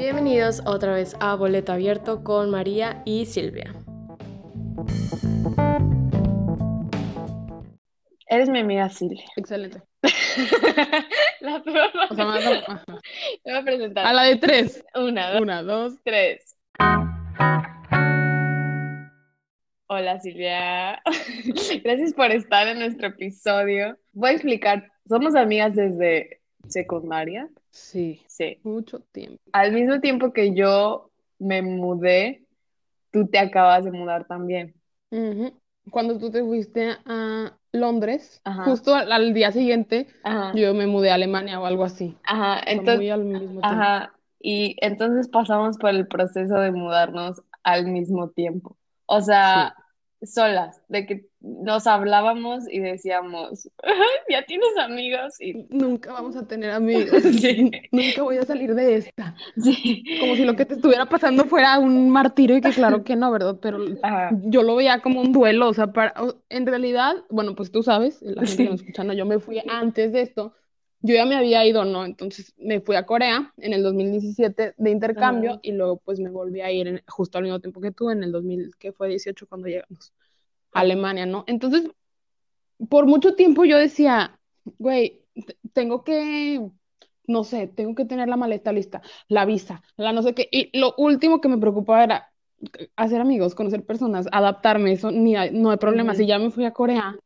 Bienvenidos otra vez a Boleto Abierto con María y Silvia. Eres mi amiga Silvia. Excelente. La peor. O sea, más-. Te voy a presentar. a la de tres. Una, dos, Una, dos. tres. Hola Silvia. Gracias por estar en nuestro episodio. Voy a explicar. Somos amigas desde secundaria. Sí, Sí. mucho tiempo. Al mismo tiempo que yo me mudé, tú te acabas de mudar también. Cuando tú te fuiste a Londres, Ajá. justo al, al día siguiente, Ajá. yo me mudé a Alemania o algo así. Ajá. Entonces, muy al mismo tiempo. Ajá, y entonces pasamos por el proceso de mudarnos al mismo tiempo. O sea, solas, de que nos hablábamos y decíamos, ya tienes amigos y Nunca vamos a tener amigos. Sí. Nunca voy a salir de esta. sí. Como si lo que te estuviera pasando fuera un martirio y que claro que no, ¿verdad? Pero Ajá. yo lo veía como un duelo, o sea, para, en realidad, bueno, pues tú sabes, la gente Sí. que nos escucha, no, yo me fui antes de esto, yo ya me había ido, ¿no? Entonces me fui a Corea en el 2017 de intercambio y luego pues me volví a ir en- justo al mismo tiempo que tú, en el 2000, que fue 18 cuando llegamos a Alemania, ¿no? Entonces, por mucho tiempo yo decía, güey, tengo que, no sé, tengo que tener la maleta lista, la visa, la no sé qué. Y lo último que me preocupaba era hacer amigos, conocer personas, adaptarme, eso ni no hay problema. Si ya me fui a Corea,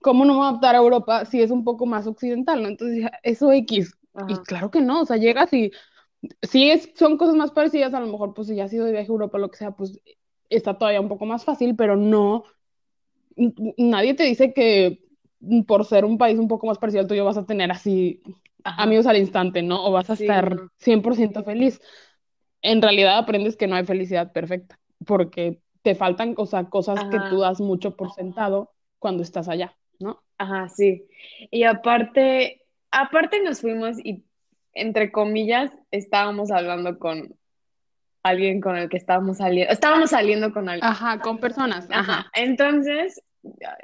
¿cómo no me voy a adaptar a Europa si es un poco más occidental, ¿no? Entonces eso X. Y Ajá. claro que no, o sea, llegas y si es, son cosas más parecidas, a lo mejor pues si ya has ido de viaje a Europa, lo que sea, pues está todavía un poco más fácil, pero no, nadie te dice que por ser un país un poco más parecido al tuyo vas a tener así Ajá. amigos al instante, ¿no? O vas a Sí, estar no. 100% feliz. En realidad aprendes que no hay felicidad perfecta, porque te faltan, o sea, cosas que tú das mucho por sentado cuando estás allá, ¿no? Ajá, sí. Y aparte, aparte nos fuimos y, entre comillas, estábamos hablando con alguien con el que estábamos saliendo, estábamos saliendo con alguien. Ajá, con personas, Ajá. ajá. Entonces,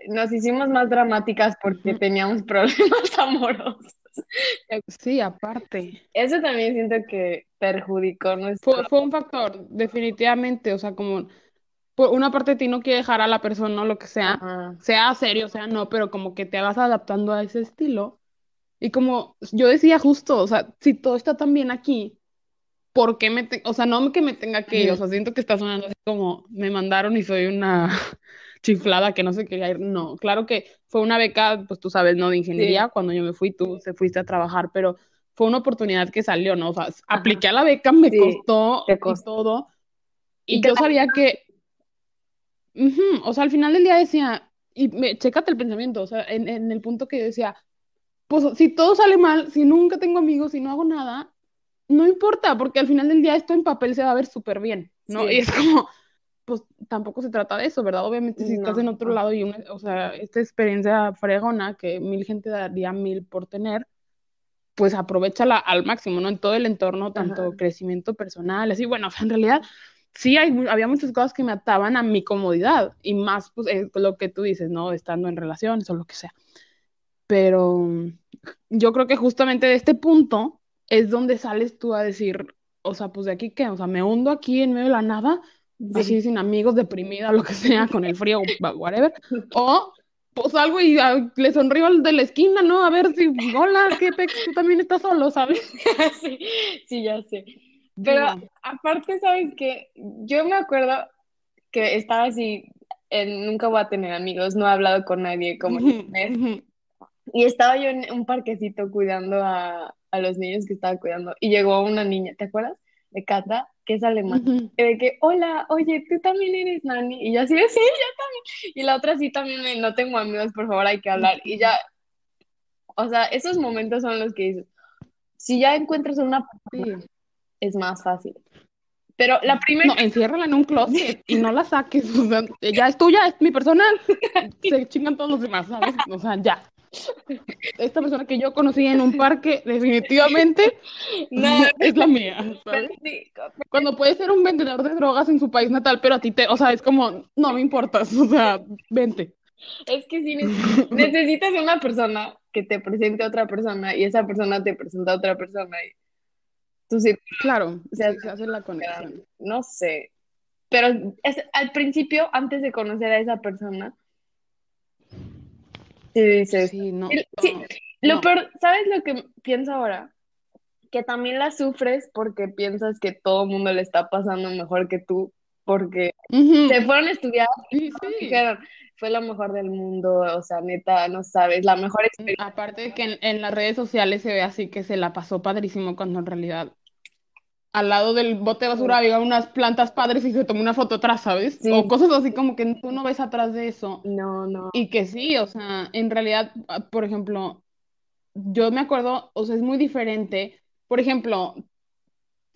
nos hicimos más dramáticas porque teníamos problemas amorosos. Sí, aparte. Eso también siento que perjudicó nuestro... Fue, fue un factor, definitivamente, o sea, como una parte de ti no quiere dejar a la persona o lo que sea, Ajá. sea serio, sea no, pero como que te hagas adaptando a ese estilo. Y como yo decía justo, o sea, si todo está tan bien aquí, ¿por qué me, o sea, no que me tenga que ir, o sea, siento que está sonando así como me mandaron y soy una chiflada que no se quería ir. No, claro que fue una beca, pues tú sabes, ¿no? De ingeniería, cuando yo me fui, tú se fuiste a trabajar, pero fue una oportunidad que salió, ¿no? O sea, apliqué a la beca, me Sí, costó y costó. todo. Y yo sabía que, ujú, o sea, al final del día decía, y me, chécate el pensamiento, o sea, en, en el punto que decía, pues si todo sale mal, si nunca tengo amigos, si no hago nada, no importa, porque al final del día esto en papel se va a ver súper bien, ¿no? Sí. Y es como, pues tampoco se trata de eso, ¿verdad? Obviamente si estás No, en otro no. lado y, una, o sea, esta experiencia fregona que mil gente daría mil por tener, pues aprovechala al máximo, ¿no? En todo el entorno, tanto Ajá. crecimiento personal, así, bueno, en realidad sí hay, había muchas cosas que me ataban a mi comodidad y más, pues, lo que tú dices, ¿no? Estando en relaciones o lo que sea. Pero mm, yo creo que justamente de este punto es donde sales tú a decir, o sea, pues de aquí qué, o sea, me hundo aquí en medio de la nada, así sin amigos, deprimida, lo que sea, con el frío, wha- whatever, o pues salgo y ah, le sonrío al de la esquina, ¿no? A ver si, hola, qué pex, tú también estás solo, ¿sabes? Sí, sí, ya sé. Pero aparte, ¿sabes qué? Yo me acuerdo que estaba así, en nunca voy a tener amigos, no he hablado con nadie como. Ujú. Y estaba yo en un parquecito cuidando a, a los niños que estaba cuidando. Y llegó una niña, ¿te acuerdas? De Cata, que es alemana. Ujú. Y de que, hola, oye, tú también eres Nani. Y yo así de, sí, yo también. Y la otra sí también, me- no tengo amigos, por favor, hay que hablar. Y ya, o sea, esos momentos son los que dices, si ya encuentras una Sí. Es más fácil. Pero la primera, No, enciérrala en un closet y no la saques, o sea, ya es tuya, es mi personal, se chingan todos los demás, ¿sabes? O sea, ya. Esta persona que yo conocí en un parque, definitivamente no, es la mía, Cuando puede ser un vendedor de drogas en su país natal, pero a ti te, o sea, es como, no me importas, o sea, vente. es que sí, neces- necesitas una persona que te presente a otra persona y esa persona te presenta a otra persona. y tu círculo, Claro, o sea, sí, se hace la conexión. no sé. Pero es, al principio, antes de conocer a esa persona, sí dices, Sí, no, sí, no, Lo no. peor, ¿sabes lo que pienso ahora? Que también la sufres porque piensas que todo el mundo le está pasando mejor que tú, porque se fueron a estudiar sí, y sí. dijeron, fue lo mejor del mundo, o sea, neta, no sabes, la mejor experiencia. Aparte de que en, en las redes sociales se ve así que se la pasó padrísimo cuando en realidad al lado del bote de basura había unas plantas padres y se tomó una foto atrás, ¿sabes? Sí. O cosas así como que tú no ves atrás de eso. No, no. Y que sí, o sea, en realidad, ah, por ejemplo, yo me acuerdo, o sea, es muy diferente. Por ejemplo,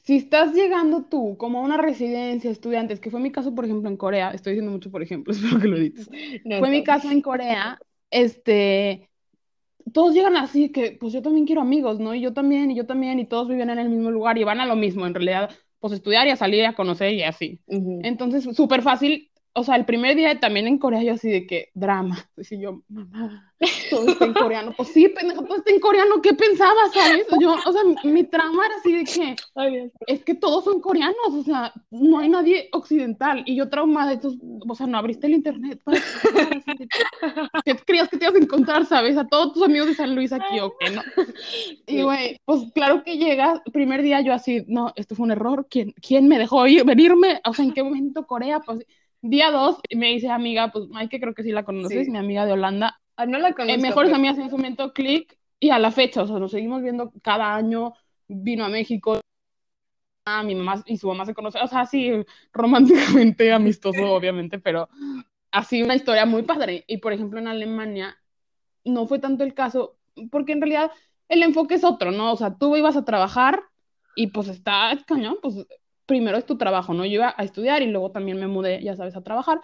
si estás llegando tú como a una residencia, estudiantes, que fue mi caso, por ejemplo, en Corea, estoy diciendo mucho por ejemplo, espero que lo edites. No, Fue mi caso en Corea, este, todos llegan así que, pues yo también quiero amigos, ¿no? Y yo también, y yo también, y todos viven en el mismo lugar y van a lo mismo, en realidad, pues estudiar y a salir y a conocer y así. Entonces, súper fácil, o sea, el primer día también en Corea yo así de que, drama, y yo, mamá, todo está en coreano, pues sí, pendejo, todo está en coreano, ¿qué pensabas, sabes? Yo, o sea, mi, trama era así de que, Ay, es que todos son coreanos, o sea, no hay nadie occidental. Y yo traumada, entonces, o sea, no abriste el internet para ¿Qué creías que te ibas a encontrar, sabes? A todos tus amigos de San Luis aquí, ¿o qué no? Y, güey, pues claro que llegas, primer día yo así, no, esto fue un error, ¿quién, quién me dejó ir, venirme? O sea, ¿en qué momento Corea? Pues, día dos, me dice amiga, pues, Mike, creo que sí la conoces, Sí. mi amiga de Holanda, Ah, no la eh, conozco. mejores pero- amigas en ese momento, clic, y a la fecha, o sea, nos seguimos viendo cada año, vino a México, a mi mamá y su mamá se conocen, o sea, así románticamente amistoso, obviamente, pero así una historia muy padre. Y por ejemplo, en Alemania no fue tanto el caso, porque en realidad el enfoque es otro, ¿no? O sea, tú ibas a trabajar y pues está cañón, pues primero es tu trabajo, ¿no? Yo iba a estudiar y luego también me mudé, ya sabes, a trabajar,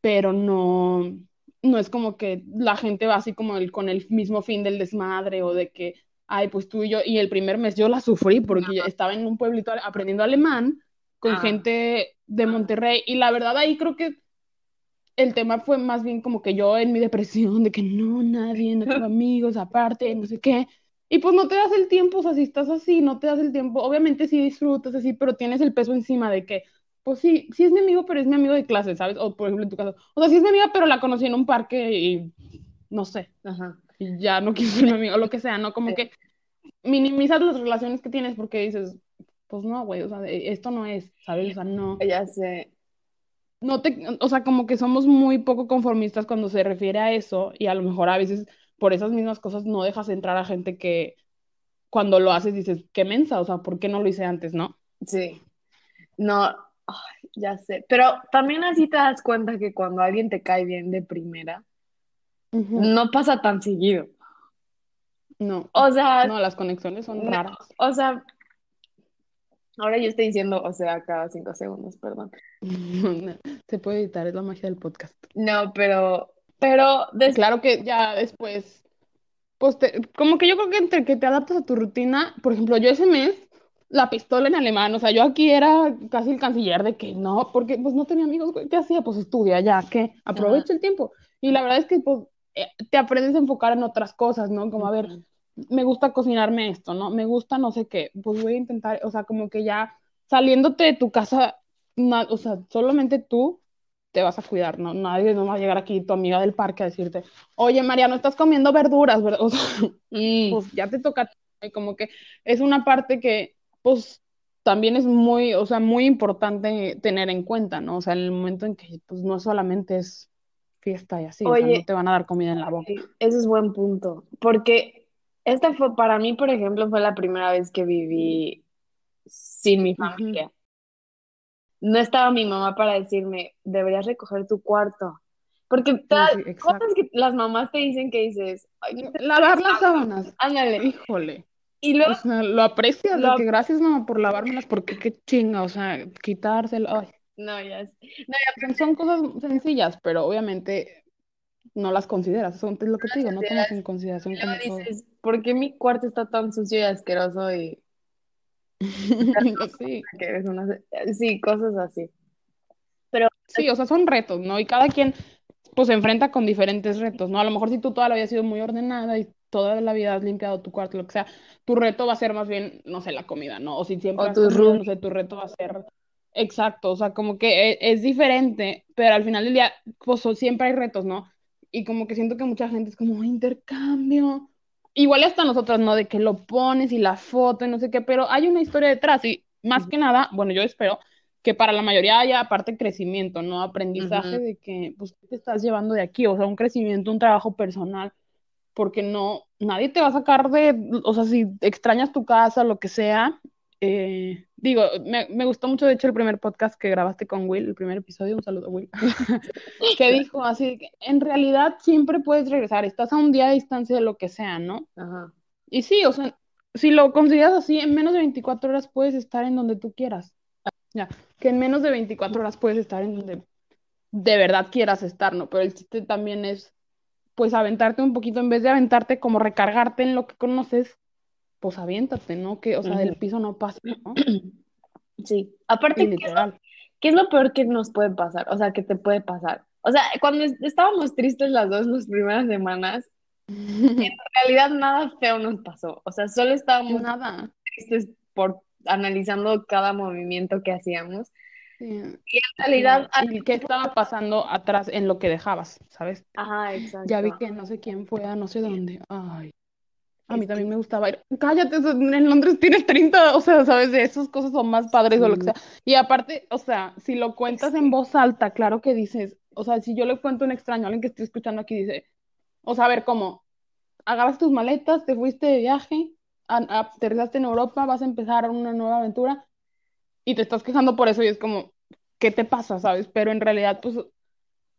pero no, no es como que la gente va así como el, con el mismo fin del desmadre o de que, ay, pues tú y yo, y el primer mes yo la sufrí porque yo estaba en un pueblito aprendiendo alemán con Ah. gente de Monterrey y la verdad ahí creo que el tema fue más bien como que yo en mi depresión de que no, nadie, no tengo amigos aparte, no sé qué. Y pues no te das el tiempo, o sea, si estás así, no te das el tiempo. Obviamente sí disfrutas así, pero tienes el peso encima de que, pues sí, sí es mi amigo, pero es mi amigo de clase, ¿sabes? O por ejemplo en tu caso, o sea, sí es mi amiga, pero la conocí en un parque y no sé, Ajá. y ya no quiso ser mi amigo, o lo que sea, ¿no? Como que minimizas las relaciones que tienes porque dices, pues no, güey, o sea, esto no es, ¿sabes? O sea, no Ya sé. no te, o sea, como que somos muy poco conformistas cuando se refiere a eso y a lo mejor a veces por esas mismas cosas no dejas entrar a gente que cuando lo haces dices, qué mensa, o sea, ¿por qué no lo hice antes, no? Sí. No, ya sé. Pero también así te das cuenta que cuando alguien te cae bien de primera, no pasa tan seguido. No, O sea, no, las conexiones son no, raras. o sea, ahora yo estoy diciendo, o sea, cada cinco segundos, perdón. Se puede editar, es la magia del podcast. No, pero, pero des- Claro que ya después, pues te- como que yo creo que entre que te adaptas a tu rutina, por ejemplo, yo ese mes, la pistola en alemán, o sea, yo aquí era casi el canciller de que no, porque pues no tenía amigos, güey, ¿qué hacía? Pues estudia ya, que aprovecha el tiempo. Y la verdad es que pues eh, te aprendes a enfocar en otras cosas, ¿no? Como a ver, me gusta cocinarme esto, ¿no? Me gusta no sé qué, pues voy a intentar, o sea, como que ya saliéndote de tu casa, na- o sea, solamente tú te vas a cuidar, ¿no? Nadie no va a llegar aquí, tu amiga del parque, a decirte, oye, María, no estás comiendo verduras, ¿verdad? O sea, Mm, pues ya te toca, como que es una parte que, pues, también es muy, o sea, muy importante tener en cuenta, ¿no? O sea, en el momento en que, pues, no solamente es fiesta y así, o sea, Oye. no te van a dar comida en la boca. ese es buen punto, porque esta fue, para mí, por ejemplo, fue la primera vez que viví sin mi familia. No estaba mi mamá para decirme, deberías recoger tu cuarto. Porque Sí, todas sí, cosas que las mamás te dicen que dices, ay, no Lavar las sábanas, ándale. híjole. Y luego, O sea, lo aprecias, Lo que gracias, mamá, por lavármelas, porque qué chinga, o sea, quitárselo, ay. no, ya sé. Son, son cosas sencillas, pero obviamente no las consideras, son, es lo que te digo, no tomas en consideración como todo. ¿por qué mi cuarto está tan sucio y asqueroso? Y Sí, una... Sí, cosas así. sí, o sea, son retos, ¿no? Y cada quien, pues, se enfrenta con diferentes retos, ¿no? A lo mejor si tú toda la vida has sido muy ordenada y toda la vida has limpiado tu cuarto, lo que sea, tu reto va a ser más bien, no sé, la comida, ¿no? O si siempre O has tus comido, no sé, tu reto va a ser exacto, o sea, como que e- es, diferente, pero al final del día, pues siempre hay retos, ¿no? Y como que siento que mucha gente es como intercambio. Igual hasta nosotros, ¿no? De que lo pones y la foto y no sé qué, pero hay una historia detrás y más que nada, bueno, yo espero que para la mayoría haya aparte crecimiento, ¿no? Aprendizaje Ujú. de que, pues, ¿qué te estás llevando de aquí? O sea, un crecimiento, un trabajo personal, porque no, nadie te va a sacar de, o sea, si extrañas tu casa, lo que sea. Eh, digo, me, me gustó mucho, de hecho, el primer podcast que grabaste con Will, el primer episodio, un saludo, Will, que dijo así, que en realidad siempre puedes regresar, estás a un día de distancia de lo que sea, ¿no? Ajá. Y sí, o sea, si lo consideras así, en menos de 24 horas puedes estar en donde tú quieras. Ya, que en menos de 24 horas puedes estar en donde de verdad quieras estar, ¿no? Pero el chiste también es, pues, aventarte un poquito, en vez de aventarte como recargarte en lo que conoces, pues aviéntate, ¿no? Que, o sea, del piso no pasa, ¿no? Sí. Aparte, ¿qué es, lo, qué es lo peor que nos puede pasar? O sea, que te puede pasar. O sea, cuando es- estábamos tristes las dos las primeras semanas, en realidad nada feo nos pasó. O sea, solo estábamos Nada. tristes por analizando cada movimiento que hacíamos. Sí. Y en realidad, Sí. ¿Y qué estaba pasando atrás en lo que dejabas, sabes? ajá, Ya vi exacto. que no sé quién fue a no sé dónde. Ay. A mí también que me gustaba ir. Cállate, en Londres tienes 30, o sea, sabes, de esas cosas son más padres o lo que sea. Y aparte, o sea, si lo cuentas en voz alta, claro que dices, o sea, si yo le cuento a un extraño, a alguien que esté escuchando aquí, dice, o sea, a ver, ¿cómo? Agarras tus maletas, te fuiste de viaje, aterrizaste en Europa, vas a empezar una nueva aventura y te estás quejando por eso y es como, ¿qué te pasa, sabes? Pero en realidad, pues,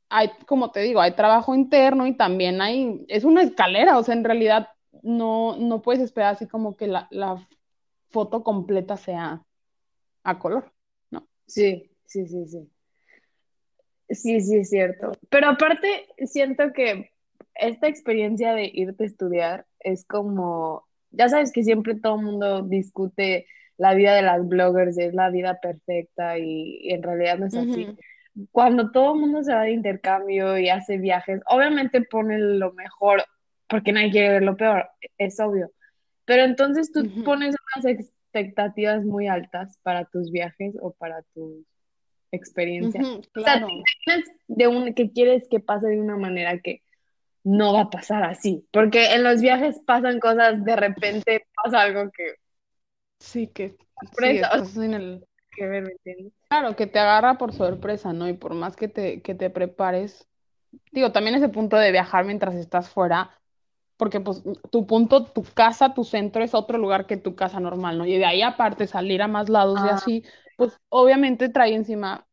hay, como te digo, hay trabajo interno y también hay, es una escalera, o sea, en realidad no, no puedes esperar así como que la, la foto completa sea a color, ¿no? sí, sí, sí, sí. Sí, sí, es cierto. Pero aparte, siento que esta experiencia de irte a estudiar es como, ya sabes que siempre todo el mundo discute la vida de las bloggers, es la vida perfecta y, y en realidad no es así. Ujú, Cuando todo el mundo se va de intercambio y hace viajes, obviamente pone lo mejor, porque nadie quiere ver lo peor, es obvio. Pero entonces tú ujú, pones unas expectativas muy altas para tus viajes o para tu experiencia. ujú, O sea, claro. te imaginas de un que quieres que pase de una manera que no va a pasar así, porque en los viajes pasan cosas, de repente pasa algo que Sí, que sí, sorpresa, o sea, estás en el... que ver, ¿me entiendes? Claro, que te agarra por sorpresa, ¿no? Y por más que te, que te prepares, digo, también ese punto de viajar mientras estás fuera, porque pues tu punto, tu casa, tu centro es otro lugar que tu casa normal, ¿no? Y de ahí aparte salir a más lados y Ah, así, pues obviamente trae encima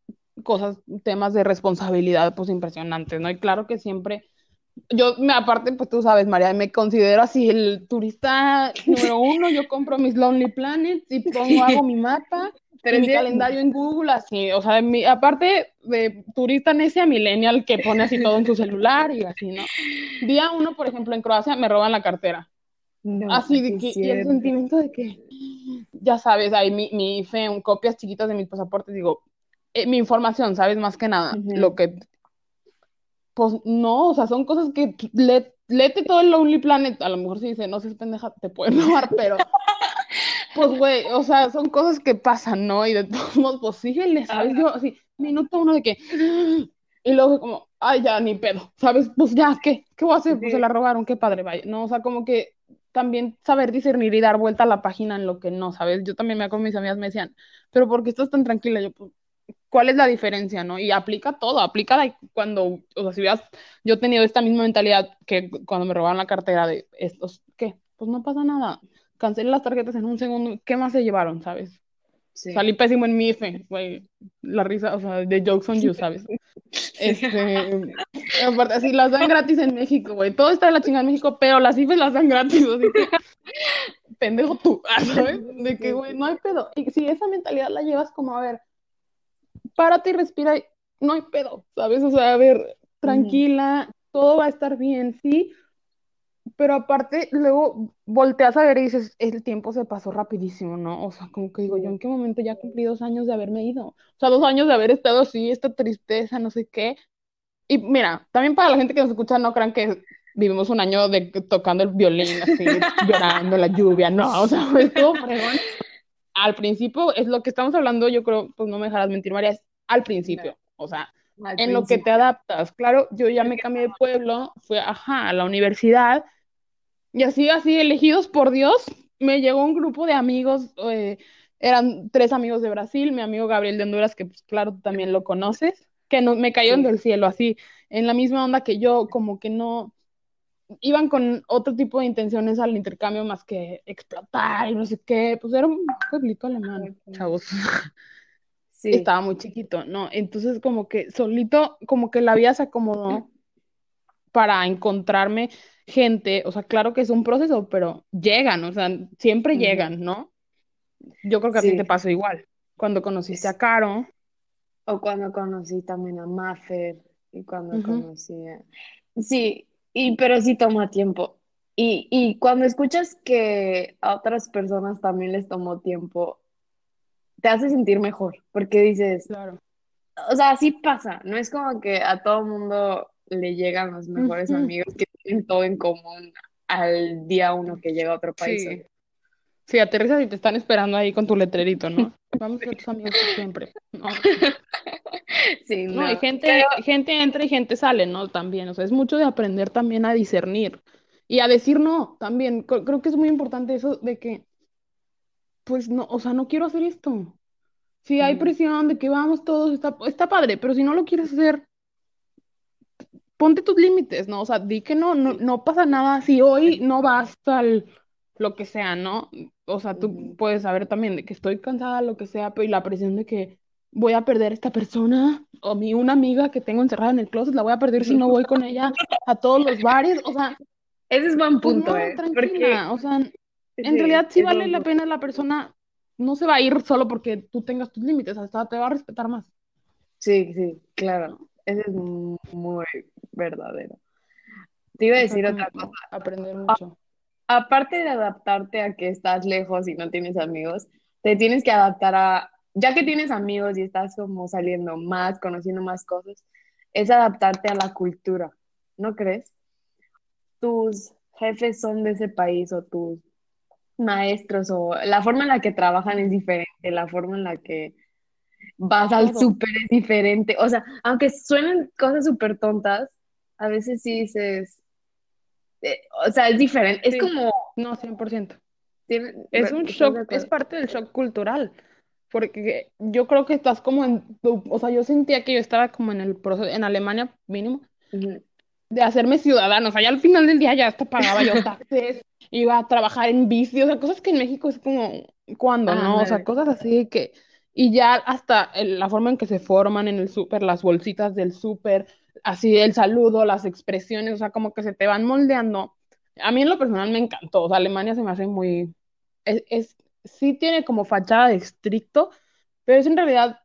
cosas, temas de responsabilidad pues impresionantes, ¿no? Y claro que siempre, yo me aparte, pues tú sabes, María, me considero así el turista número uno, yo compro mis Lonely Planets y pongo, hago mi mapa mi calendario en Google, así, o sea, mi, aparte de turista necia millennial que pone así todo en su celular y así, ¿no? Día uno, por ejemplo, en Croacia me roban la cartera, no, así de que, y el sentimiento de que, ya sabes, ahí mi, mi IFE, un- copias chiquitas de mis pasaportes, digo, eh, mi información, ¿sabes? Más que nada, lo que, pues no, o sea, son cosas que le, léete todo el Lonely Planet, a lo mejor si dice, no seas pendeja, te pueden robar, pero... Pues, güey, o sea, son cosas que pasan, ¿no? Y de todos modos, pues síguele, ¿sabes? Yo, así, minuto uno de que. Y luego, como, ay, ya, ni pedo, ¿sabes? Pues ya, ¿qué? ¿Qué voy a hacer? Pues se la robaron, qué padre, vaya. No, o sea, como que también saber discernir y dar vuelta a la página en lo que no, ¿sabes? Yo también me acuerdo, mis amigas me decían, pero ¿por qué estás tan tranquila? Yo, pues, ¿cuál es la diferencia, no? Y aplica todo, aplica cuando, o sea, si hubieras yo tenido esta misma mentalidad que cuando me robaron la cartera de estos, ¿qué? Pues no pasa nada. Cancelé las tarjetas en un segundo. ¿Qué más se llevaron, sabes? sí. Salí pésimo en mi IFE, güey. La risa, o sea, de jokes on you, ¿sabes? Este, aparte, así las dan gratis en México, güey. Todo está de la chingada en México, pero las IFES las dan gratis, así que, pendejo tú, ¿sabes? De que, güey, no hay pedo. Y si esa mentalidad la llevas como, a ver, párate y respira, y no hay pedo, ¿sabes? O sea, a ver, tranquila, todo va a estar bien, sí, pero aparte, luego volteas a ver y dices, el tiempo se pasó rapidísimo, ¿no? O sea, como que digo, yo en qué momento ya cumplí dos años de haberme ido. O sea, dos años de haber estado así, esta tristeza, no sé qué. Y mira, también para la gente que nos escucha, no crean que vivimos un año de tocando el violín, así, llorando la lluvia, no, o sea, todo fregón. Al principio, es lo que estamos hablando, yo creo, pues no me dejarás mentir, María, es al principio, o sea, Al en lo que te principio. adaptas. Claro, yo ya me cambié de pueblo, fui, ajá, a la universidad, y así, así, elegidos por Dios, me llegó un grupo de amigos, eh, eran tres amigos de Brasil, mi amigo Gabriel de Honduras, que pues claro, tú también lo conoces, que no, me cayeron Sí. del cielo, así, en la misma onda que yo, como que no, iban con otro tipo de intenciones al intercambio más que explotar y no sé qué, pues era un pueblito alemán, chavos Sí. estaba muy chiquito, ¿no? Entonces como que solito, como que la vida se acomodó para encontrarme gente, o sea, claro que es un proceso, pero llegan, o sea, siempre llegan, ¿no? Yo creo que a ti te pasó igual. Cuando conociste a Caro, O cuando conocí también a Maffer y cuando conocí a... Sí, y, pero sí toma tiempo. Y, y cuando escuchas que a otras personas también les tomó tiempo, te hace sentir mejor, porque dices, claro. o sea, sí pasa, no es como que a todo mundo le llegan los mejores amigos que todo en común al día uno que llega a otro país. Sí. Sí, aterrizas y te están esperando ahí con tu letrerito, ¿no? Vamos a ser tus amigos siempre. No, Sí, no, no. y gente, Pero- gente entra y gente sale, ¿no? También, o sea, es mucho de aprender también a discernir y a decir no, también. Cre- Creo que es muy importante eso de que, pues no, o sea, no quiero hacer esto. Si hay Ujú. presión de que vamos todos, está, está padre, pero si no lo quieres hacer, ponte tus límites, ¿no? O sea, di que no, no, no pasa nada si hoy no vas al lo que sea, ¿no? O sea, tú puedes saber también de que estoy cansada, lo que sea, pero y la presión de que voy a perder a esta persona o mi una amiga que tengo encerrada en el closet, la voy a perder si no voy con ella a todos los bares, o sea, Ese es buen pues punto, no, ¿eh? tranquila, Porque o sea, en sí, realidad sí vale la pena la persona, no se va a ir solo porque tú tengas tus límites, hasta te va a respetar más. Sí, sí, claro. Ese es muy verdadero. Te iba a decir otra cosa. aprender mucho. Aparte de adaptarte a que estás lejos y no tienes amigos, te tienes que adaptar a, ya que tienes amigos y estás como saliendo más, conociendo más cosas, es adaptarte a la cultura, ¿no crees? Tus jefes son de ese país o tus maestros o la forma en la que trabajan es diferente, la forma en la que vas al súper es diferente. O sea, aunque suenen cosas súper tontas, a veces sí dices, eh, o sea, es diferente. Es Sí. como, No, 100%. tiene- Es un ¿estás de shock, es parte del shock cultural, porque yo creo que estás como en, o sea, yo sentía que yo estaba como en el proceso, en Alemania mínimo, de hacerme ciudadano, o sea, ya al final del día ya hasta pagaba yo taxes, iba a trabajar en bici, o sea, cosas que en México es como, ¿cuándo, no? O sea, cosas así que, y ya hasta la forma en que se forman en el súper, las bolsitas del súper, así el saludo, las expresiones, o sea, como que se te van moldeando. A mí en lo personal me encantó, o sea, Alemania se me hace muy, es, es- sí tiene como fachada de estricto, pero es en realidad,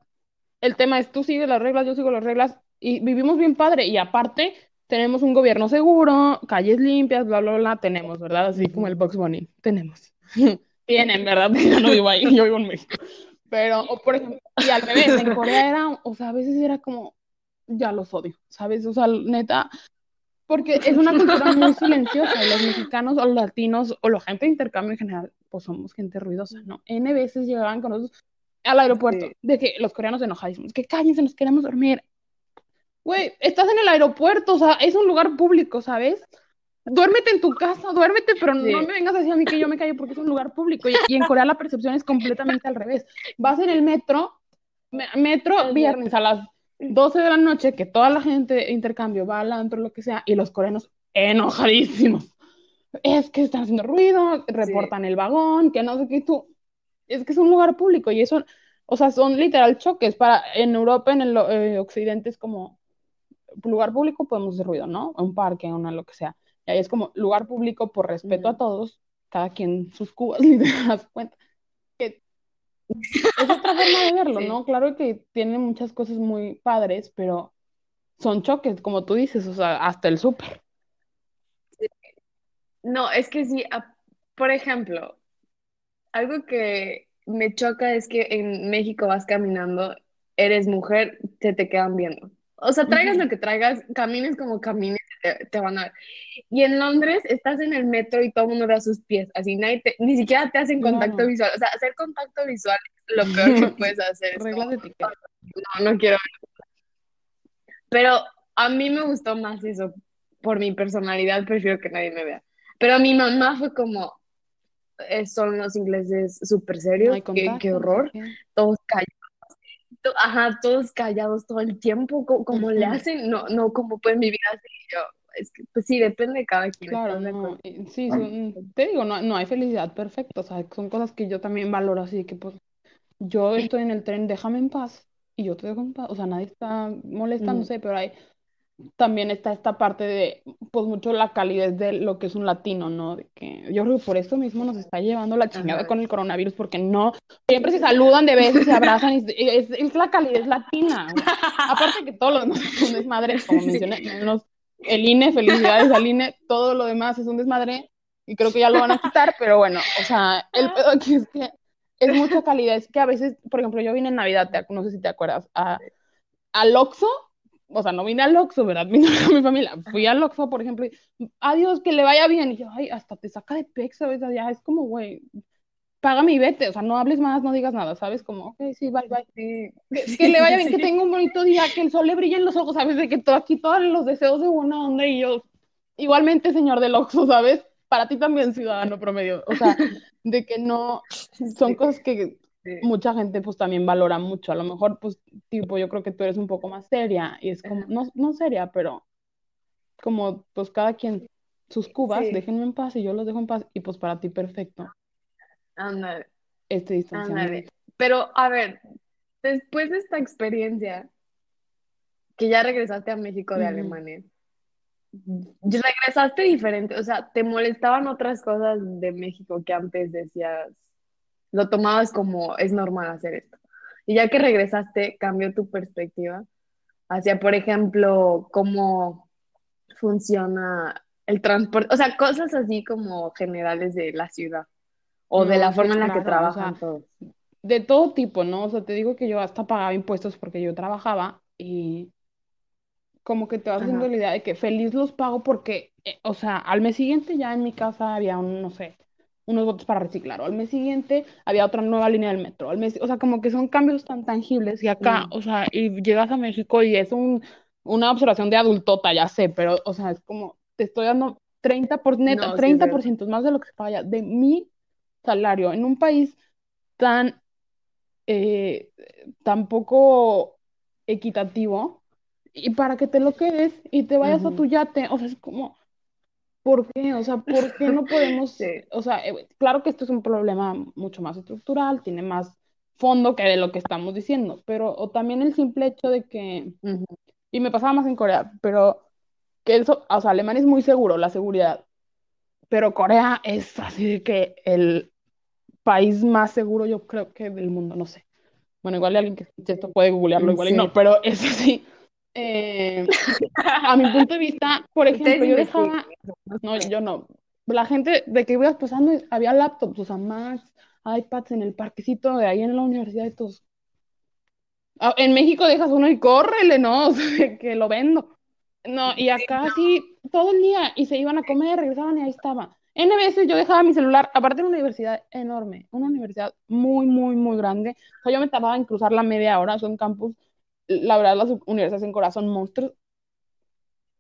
el tema es tú sigues las reglas, yo sigo las reglas, y vivimos bien padre, y aparte tenemos un gobierno seguro, calles limpias, bla, bla, bla, tenemos, ¿verdad? Así como el Box Bunny, tenemos. Tienen, ¿verdad? Yo no vivo ahí, yo vivo en México. Pero, o por ejemplo, y al revés, en Corea era, o sea, a veces era como, ya los odio, ¿sabes? O sea, neta, porque es una cultura muy silenciosa, los mexicanos o los latinos o la gente de intercambio en general, pues somos gente ruidosa, ¿no? N veces llegaban con nosotros al aeropuerto, Sí. de que los coreanos enojadísimos, que cállense, nos queremos dormir. Güey, estás en el aeropuerto, o sea, es un lugar público, ¿sabes? Duérmete en tu casa, duérmete, pero no me vengas a decir a mí que yo me callo porque es un lugar público. Y, y en Corea la percepción es completamente al revés. Vas en el metro, me- metro viernes a las 12 de la noche, que toda la gente de intercambio va al antro, lo que sea, y los coreanos enojadísimos. Es que están haciendo ruido, reportan el vagón, que no sé qué, tú. Es que es un lugar público y eso, o sea, son literal choques. Para, en Europa, en el eh, occidente, es como lugar público podemos hacer ruido, ¿no? Un parque, una lo que sea. Y ahí es como lugar público por respeto a todos, cada quien sus cubas, ni te das cuenta. Que es otra forma de verlo, Sí. ¿no? Claro que tiene muchas cosas muy padres, pero son choques, como tú dices, o sea, hasta el súper. No, es que sí, a- por ejemplo, algo que me choca es que en México vas caminando, eres mujer, te te quedan viendo. O sea, traigas lo que traigas, camines como camines, te van a ver. Y en Londres estás en el metro y todo el mundo ve a sus pies, así nadie te- ni siquiera te hacen contacto visual. O sea, hacer contacto visual es lo peor que puedes hacer. Es Reglas como, de etiqueta. no, no quiero ver. Pero a mí me gustó más eso. Por mi personalidad prefiero que nadie me vea. Pero a mi mamá fue como, eh, son los ingleses súper serios, qué, qué horror, todos callados. To- Ajá, todos callados todo el tiempo, co- como le hacen, no, no, cómo pueden vivir así. Yo, es que, pues sí, depende de cada quien, Claro, ¿estás de no, sí, son- te digo, no, no hay felicidad perfecta, o sea, son cosas que yo también valoro, así que pues yo estoy en el tren, déjame en paz y yo te dejo en paz, o sea, nadie está molestándose, pero hay, también está esta parte de, pues mucho la calidez de lo que es un latino, ¿no? De que yo creo que por eso mismo nos está llevando la chingada Ajá. con el coronavirus, porque no, siempre se saludan de veces, se abrazan, y es, es la calidez latina. Aparte que todo lo demás es un desmadre, como mencioné, menos el INE, felicidades al INE, todo lo demás es un desmadre, y creo que ya lo van a quitar, pero bueno, o sea, el pedo aquí es que es mucha calidad, es que a veces, por ejemplo, yo vine en Navidad, te- no sé si te acuerdas, a, al Oxxo, o sea, no vine al Oxxo, ¿verdad? Vine con mi familia, fui al Oxxo, por ejemplo, y, adiós, que le vaya bien, y yo, ay, hasta te saca de pex, ¿sabes? Ya es como, güey, págame y vete, o sea, no hables más, no digas nada, ¿sabes? Como, ok, sí, bye, bye. Sí. Que, que le vaya bien, que tenga un bonito día, que el sol le brille en los ojos, ¿sabes? De que todo aquí todos los deseos de buena onda y yo, igualmente, señor del Oxxo, ¿sabes? Para ti también, ciudadano promedio, o sea, de que no, son cosas que Sí. mucha gente pues también valora mucho, a lo mejor pues tipo yo creo que tú eres un poco más seria y es como, no, no seria, pero como pues cada quien sus cubas, Sí. déjenme en paz y yo los dejo en paz y pues para ti perfecto Ándale, este distanciamiento. Pero, a ver, después de esta experiencia, que ya regresaste a México de. Alemania, regresaste diferente, o sea, ¿te molestaban otras cosas de México que antes decías, lo tomabas como es normal hacer esto? Y ya que regresaste, cambió tu perspectiva hacia, por ejemplo, cómo funciona el transporte, o sea, cosas así como generales de la ciudad o de la sí, forma en la que o trabajan sea, todos. de todo tipo, ¿no? O sea, te digo que yo hasta pagaba impuestos porque yo trabajaba y como que te vas haciendo la idea de que feliz los pago porque, eh, o sea, al mes siguiente ya en mi casa había un, no sé, unos botes para reciclar, o al mes siguiente había otra nueva línea del metro, al mes, o sea, como que son cambios tan tangibles y acá, Mm. o sea, y llegas a México y es un, una observación de adultota, ya sé, pero, o sea, es como, te estoy dando 30 por, neta, No, sí es 30% más de lo que se paga de mi salario, en un país tan, eh, tan poco equitativo, y para que te lo quedes y te vayas a tu yate, o sea, es como, ¿por qué? O sea, ¿por qué no podemos, Sí. o sea, eh, claro que esto es un problema mucho más estructural, tiene más fondo que de lo que estamos diciendo, pero o también el simple hecho de que, y me pasaba más en Corea, pero que eso, o sea, Alemania es muy seguro, la seguridad, pero Corea es así de que el país más seguro, yo creo que del mundo, no sé. Bueno, igual alguien que esto puede googlearlo, igual y Sí. no, pero eso sí. Eh, a mi punto de vista, por ejemplo, yo dejaba, no, yo no. La gente de que ibas pasando, había laptops, o sea, Macs, iPads en el parquecito de ahí en la universidad de todos. Ah, En México dejas uno y córrele, ¿no? O sea, que lo vendo. No, y acá sí, todo el día, y se iban a comer, regresaban y ahí estaba. N veces yo dejaba mi celular, aparte de una universidad enorme, una universidad muy, muy, muy grande. O sea, yo me tardaba en cruzar la media hora, son campus, la verdad, las universidades en Corea son monstruos.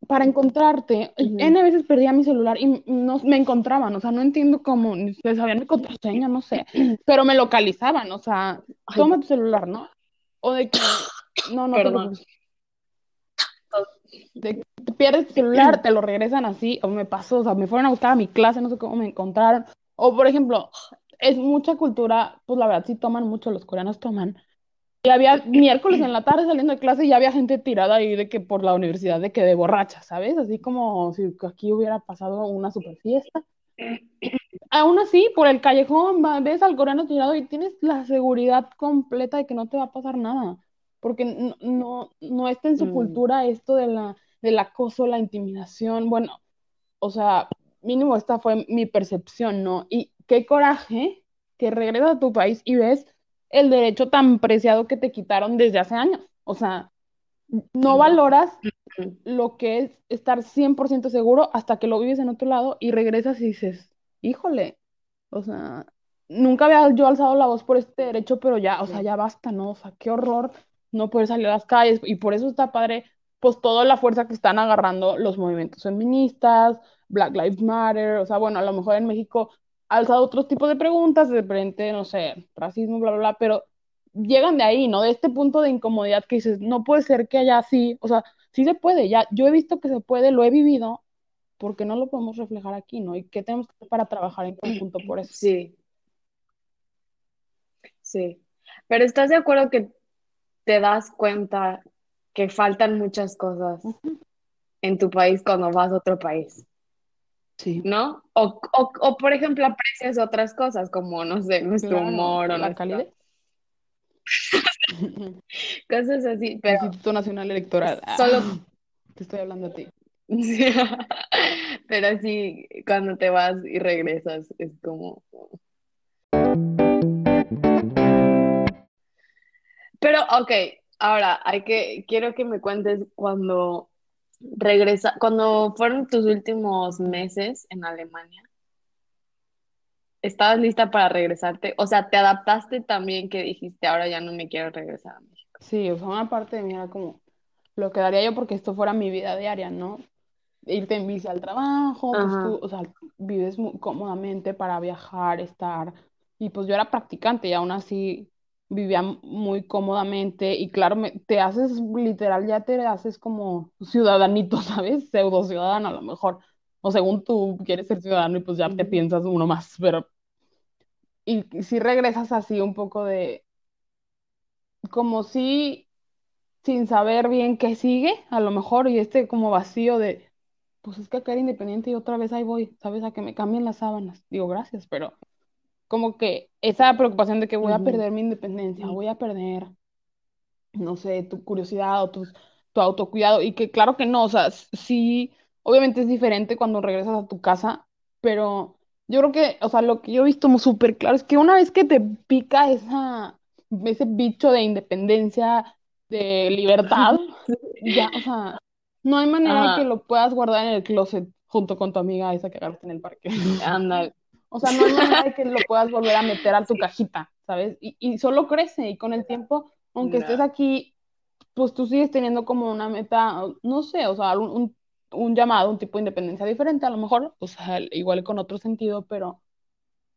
Para encontrarte, Ujú. N veces perdía mi celular y no me encontraban, o sea, no entiendo cómo, se sabían mi contraseña, no sé, pero me localizaban, o sea, Ay, toma tu celular, ¿no? O de que, no, no. De que te pierdes tu celular, te lo regresan así, o me pasó, o sea, me fueron a buscar a mi clase, no sé cómo me encontraron. O, por ejemplo, es mucha cultura, pues la verdad sí toman mucho, los coreanos toman. Y había miércoles en la tarde saliendo de clase y ya había gente tirada ahí de que por la universidad, de que de borracha, ¿sabes? Así como si aquí hubiera pasado una super fiesta. Aún así, por el callejón ves al coreano tirado y tienes la seguridad completa de que no te va a pasar nada, porque no, no, no está en su Mm. cultura esto de la, del acoso, la intimidación, bueno, o sea, mínimo esta fue mi percepción, ¿no? Y qué coraje que regresas a tu país y ves el derecho tan preciado que te quitaron desde hace años, o sea, no valoras lo que es estar 100% seguro hasta que lo vives en otro lado y regresas y dices, híjole, o sea, nunca había yo alzado la voz por este derecho, pero ya, o sea, ya basta, ¿no? O sea, qué horror no poder salir a las calles y por eso está padre, pues toda la fuerza que están agarrando los movimientos feministas, Black Lives Matter, o sea, bueno, a lo mejor en México alzado otros tipos de preguntas, de frente, no sé, racismo, bla, bla, bla, pero llegan de ahí, ¿no? De este punto de incomodidad que dices, no puede ser que haya así, o sea, sí se puede, ya, yo he visto que se puede, lo he vivido, porque no lo podemos reflejar aquí, ¿no? Y qué tenemos que hacer para trabajar en conjunto por eso. Sí. Sí. Pero ¿estás de acuerdo que te das cuenta que faltan muchas cosas en tu país cuando vas a otro país? Sí. ¿No? O, o, o por ejemplo, aprecias otras cosas como, no sé, nuestro Claro, humor o la nuestra- calidez. cosas así, pero Instituto Nacional Electoral. Ah, solo te estoy hablando a ti. Pero sí, cuando te vas y regresas, es como... Pero, ok, ahora hay que, quiero que me cuentes cuando regresa, cuando fueron tus últimos meses en Alemania, ¿estabas lista para regresarte? O sea, ¿te adaptaste también que dijiste, ahora ya no me quiero regresar a México? Sí, o sea, una parte de mí era como lo que daría yo porque esto fuera mi vida diaria, ¿no? Irte en bici al trabajo, pues tú, o sea, vives muy cómodamente para viajar, estar. Y pues yo era practicante y aún así vivía muy cómodamente. Y claro, me- te haces literal, ya te haces como ciudadanito, ¿sabes? Pseudo ciudadano a lo mejor. O según tú quieres ser ciudadano y pues ya te piensas uno más, pero. Y si regresas así un poco de. Como si sin saber bien qué sigue, a lo mejor, y este como vacío de, pues es que acá era independiente y otra vez ahí voy, ¿sabes? A que me cambien las sábanas. Digo, gracias, pero como que esa preocupación de que voy a perder mi independencia, voy a perder, no sé, tu curiosidad o tus- tu autocuidado, y que claro que no, o sea, sí, obviamente es diferente cuando regresas a tu casa, pero yo creo que, o sea, lo que yo he visto muy súper claro es que una vez que te pica esa, ese bicho de independencia, de libertad, ya, o sea, no hay manera de que Ajá, lo puedas guardar en el closet junto con tu amiga esa que agarraste en el parque. ándale. O sea, no hay manera de que lo puedas volver a meter a tu cajita, ¿sabes? Y, y solo crece y con el tiempo, aunque estés aquí, pues tú sigues teniendo como una meta, no sé, o sea, un, un, un llamado, un tipo de independencia diferente, a lo mejor, o sea, igual con otro sentido, pero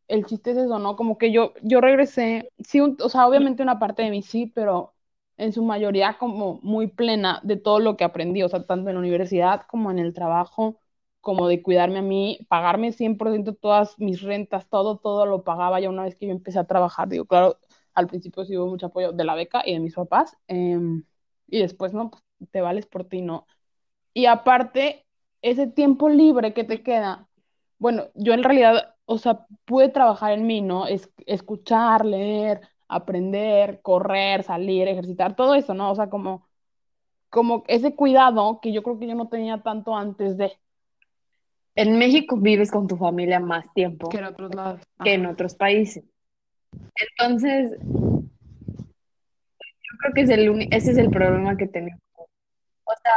el chiste es eso, ¿no? Como que yo, yo regresé, sí, un- o sea, obviamente una parte de mí sí, pero en su mayoría como muy plena de todo lo que aprendí, o sea, tanto en la universidad como en el trabajo, como de cuidarme a mí, pagarme 100% todas mis rentas, todo, todo lo pagaba ya una vez que yo empecé a trabajar. Digo, claro, al principio sí hubo mucho apoyo de la beca y de mis papás, em, y después, no, pues te vales por ti, ¿no? Y aparte, ese tiempo libre que te queda, bueno, yo en realidad, o sea, pude trabajar en mí, ¿no? Es, escuchar, leer, aprender, correr, salir, ejercitar, todo eso, ¿no? O sea, como, como ese cuidado que yo creo que yo no tenía tanto antes de En México vives con tu familia más tiempo que en otros lados. que en Ajá. otros países. Entonces, yo creo que es el ese es el problema que tenemos. O sea,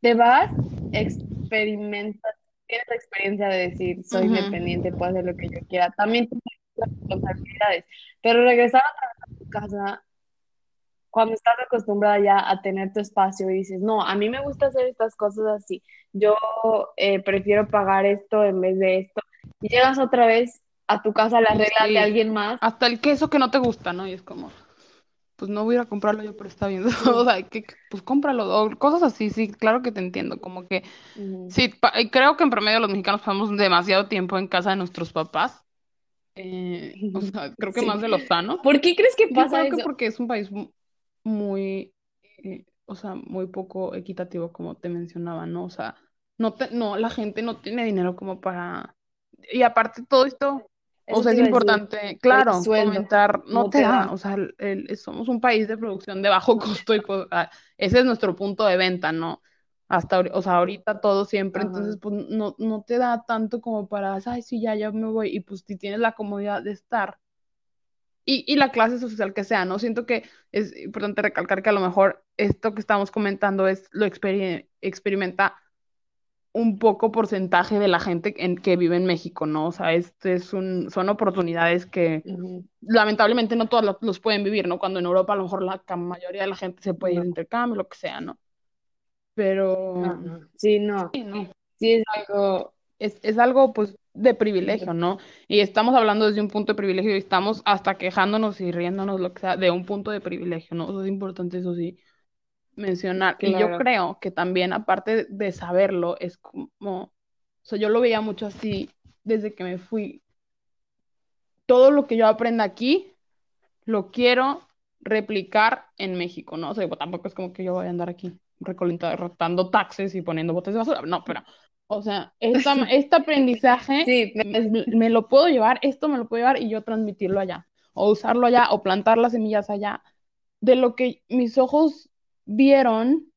te vas, experimentas, tienes la experiencia de decir, soy independiente, puedo hacer lo que yo quiera. También tienes las responsabilidades. Pero regresar a tu casa, cuando estás acostumbrada ya a tener tu espacio y dices, no, a mí me gusta hacer estas cosas así. Yo eh, prefiero pagar esto en vez de esto. Y llegas otra vez a tu casa, las reglas de sí, alguien más. hasta el queso que no te gusta, ¿no? Y es como, pues no voy a ir a comprarlo yo, pero está bien. O sea, que, pues cómpralo, o cosas así, sí, claro que te entiendo, como que Ujú. Sí, pa- y creo que en promedio los mexicanos pasamos demasiado tiempo en casa de nuestros papás. Eh, o sea, creo que Sí. más de lo sano. ¿Por qué crees que Yo pasa creo que porque es un país muy, eh, o sea, muy poco equitativo, como te mencionaba, ¿no? O sea, no te, no, la gente no tiene dinero como para... Y aparte todo esto, Eso o sea, es decir. importante, claro, comentar, no no te te da, da. o sea, el- el- somos un país de producción de bajo costo y pues ah, ese es nuestro punto de venta, ¿no? Hasta, o sea, ahorita todo siempre, Ajá. entonces pues no, no te da tanto como para, ay, sí, ya, ya me voy, y pues si tienes la comodidad de estar, y, y la clase social que sea, ¿no? Siento que es importante recalcar que a lo mejor esto que estamos comentando es lo experimenta un poco porcentaje de la gente en, que vive en México, ¿no? O sea, este es un, son oportunidades que lamentablemente no todos los, pueden vivir, ¿no? Cuando en Europa a lo mejor la mayoría de la gente se puede ir de intercambio, lo que sea, ¿no? Pero... Sí, no. Sí, es algo... Es, es algo, pues, de privilegio, ¿no? Y estamos hablando desde un punto de privilegio y estamos hasta quejándonos y riéndonos, lo que sea, de un punto de privilegio, ¿no? Eso es importante, eso sí mencionar. Y yo creo que también, aparte de saberlo, es como, o sea, yo lo veía mucho así desde que me fui. Todo lo que yo aprenda aquí, lo quiero replicar en México, ¿no? O sea, tampoco es como que yo vaya a andar aquí recoltando taxes y poniendo botes de basura. No, pero, o sea, esta, este aprendizaje me, me, lo puedo llevar, esto me lo puedo llevar y yo transmitirlo allá, o usarlo allá, o plantar las semillas allá. De lo que mis ojos vieron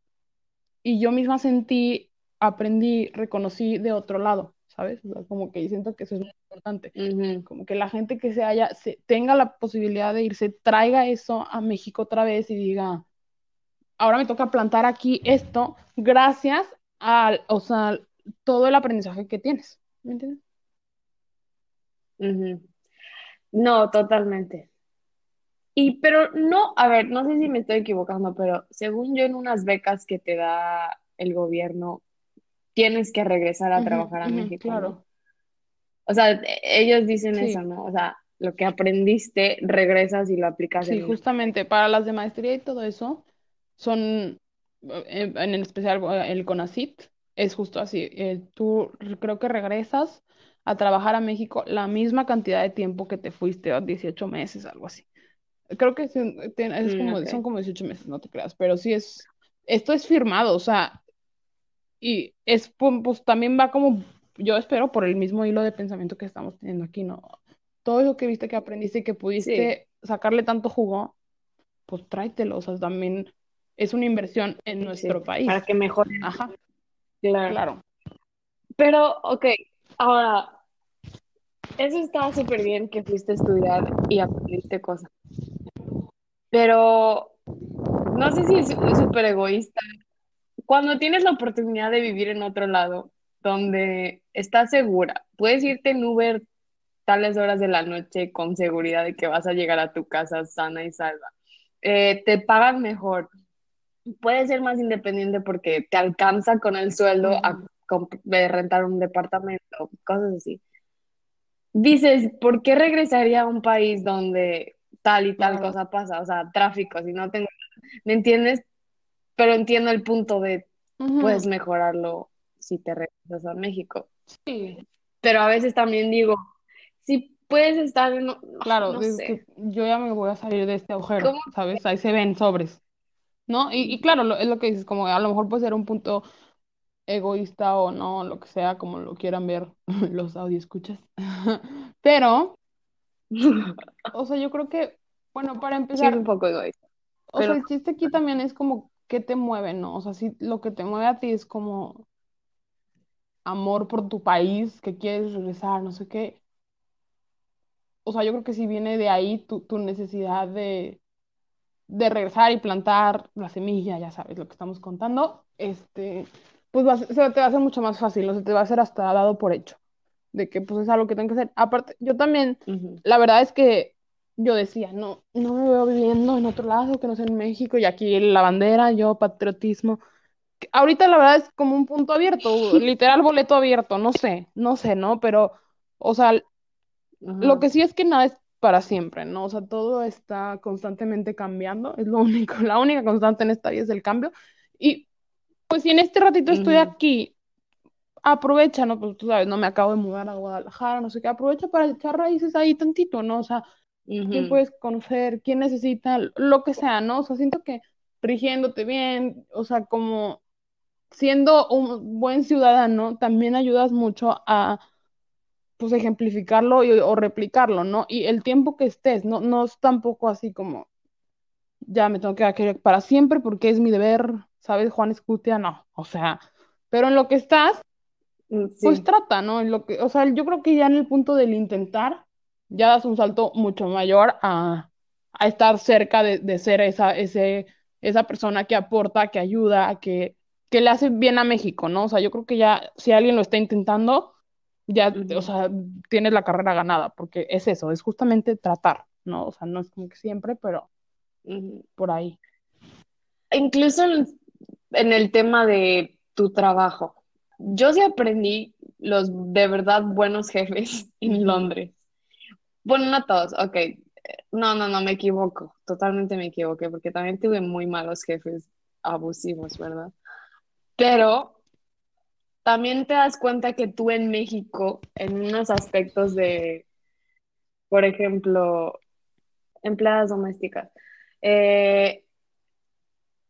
y yo misma sentí, aprendí, reconocí de otro lado, ¿sabes? como que siento que eso es muy importante. Como que la gente que se haya, se, tenga la posibilidad de irse, traiga eso a México otra vez y diga, ahora me toca plantar aquí esto gracias al, o sea, todo el aprendizaje que tienes. ¿Me entiendes? No, totalmente. Y, pero no, a ver, no sé si me estoy equivocando, pero según yo en unas becas que te da el gobierno, tienes que regresar a trabajar a México. Claro. O sea, ellos dicen eso, ¿no? O sea, lo que aprendiste, regresas y lo aplicas. Sí, justamente, para las de maestría y todo eso, son, eh, en, especial el CONACIT, es justo así. Eh, tú creo que regresas a trabajar a México la misma cantidad de tiempo que te fuiste, 18 meses, algo así. Creo que es, mm, son como 18 meses, no te creas, pero sí es, esto es firmado, o sea, y es, pues también va como, yo espero por el mismo hilo de pensamiento que estamos teniendo aquí, ¿no? Todo eso que viste, que aprendiste y que pudiste sacarle tanto jugo, pues tráetelo, o sea, también es una inversión en nuestro país. Para que mejore. Ajá. Claro. claro. Pero, ok, ahora, eso está súper bien que fuiste a estudiar y aprendiste cosas. Pero no sé si es súper egoísta. Cuando tienes la oportunidad de vivir en otro lado, donde estás segura, puedes irte en Uber tales horas de la noche con seguridad de que vas a llegar a tu casa sana y salva. Eh, te pagan mejor. Puedes ser más independiente porque te alcanza con el sueldo a rentar un departamento, cosas así. Dices, ¿por qué regresaría a un país donde tal y tal cosa pasa, o sea, tráfico, si no tengo, ¿me entiendes? Pero entiendo el punto de, puedes mejorarlo si te regresas a México. Sí. Pero a veces también digo, si puedes estar en... Claro, yo ya me voy a salir de este agujero, ¿sabes? Ahí se ven sobres, ¿no? Y, claro, es lo que dices, como a lo mejor puede ser un punto egoísta o no, lo que sea, como lo quieran ver los audio escuchas. Pero o sea, yo creo que, bueno, para empezar. un poco egoísta. O sea, el chiste aquí también es como qué te mueve, ¿no? O sea, si lo que te mueve a ti es como amor por tu país, que quieres regresar, no sé qué. O sea, yo creo que si viene de ahí tu, tu necesidad de, de regresar y plantar la semilla, ya sabes lo que estamos contando, este, pues va, se te va a hacer mucho más fácil, o sea, te va a hacer hasta dado por hecho de que pues es algo que tengo que hacer. Aparte, yo también, la verdad es que yo decía, no, no me veo viviendo en otro lado que no sea en México y aquí la bandera, yo patriotismo. Ahorita la verdad es como un punto abierto, literal boleto abierto, no sé, no sé, ¿no? Pero, o sea, lo que sí es que nada es para siempre, ¿no? O sea, todo está constantemente cambiando, es lo único, la única constante en esta vida es el cambio. Y pues si en este ratito estoy aquí aprovecha, ¿no? Pues tú sabes, no me acabo de mudar a Guadalajara, no sé qué, aprovecha para echar raíces ahí tantito, ¿no? O sea, quién puedes conocer, quién necesita, lo que sea, ¿no? O sea, siento que rigiéndote bien, o sea, como siendo un buen ciudadano, también ayudas mucho a, pues, ejemplificarlo o replicarlo, ¿no? Y el tiempo que estés, no, no es tampoco así como, ya me tengo que quedar para siempre porque es mi deber, ¿sabes? Juan Escutia, no, o sea, pero en lo que estás, Mm, pues trata, ¿no? En lo que, o sea, yo creo que ya en el punto del intentar, ya das un salto mucho mayor a, a estar cerca de, de ser esa, ese, esa persona que aporta, que ayuda, que, que le hace bien a México, ¿no? O sea, yo creo que ya si alguien lo está intentando, ya, o sea, tienes la carrera ganada, porque es eso, es justamente tratar, ¿no? O sea, no es como que siempre, pero por ahí. Incluso en, en el tema de tu trabajo, yo sí aprendí los de verdad buenos jefes en Londres. Bueno, no todos, ok. No, no, no, me equivoco. Totalmente me equivoqué porque también tuve muy malos jefes abusivos, ¿verdad? Pero también te das cuenta que tú en México, en unos aspectos de, por ejemplo, empleadas domésticas, eh,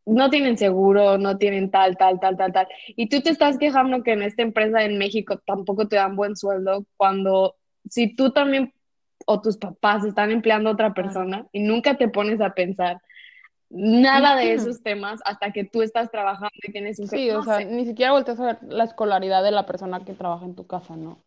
no tienen seguro, no tienen tal, tal, tal, tal, tal. Y tú te estás quejando que en esta empresa en México tampoco te dan buen sueldo cuando si tú también o tus papás están empleando a otra persona y nunca te pones a pensar nada de esos temas hasta que tú estás trabajando y tienes un Sí, o sea, ni siquiera volteas a ver la escolaridad de la persona que trabaja en tu casa, ¿no?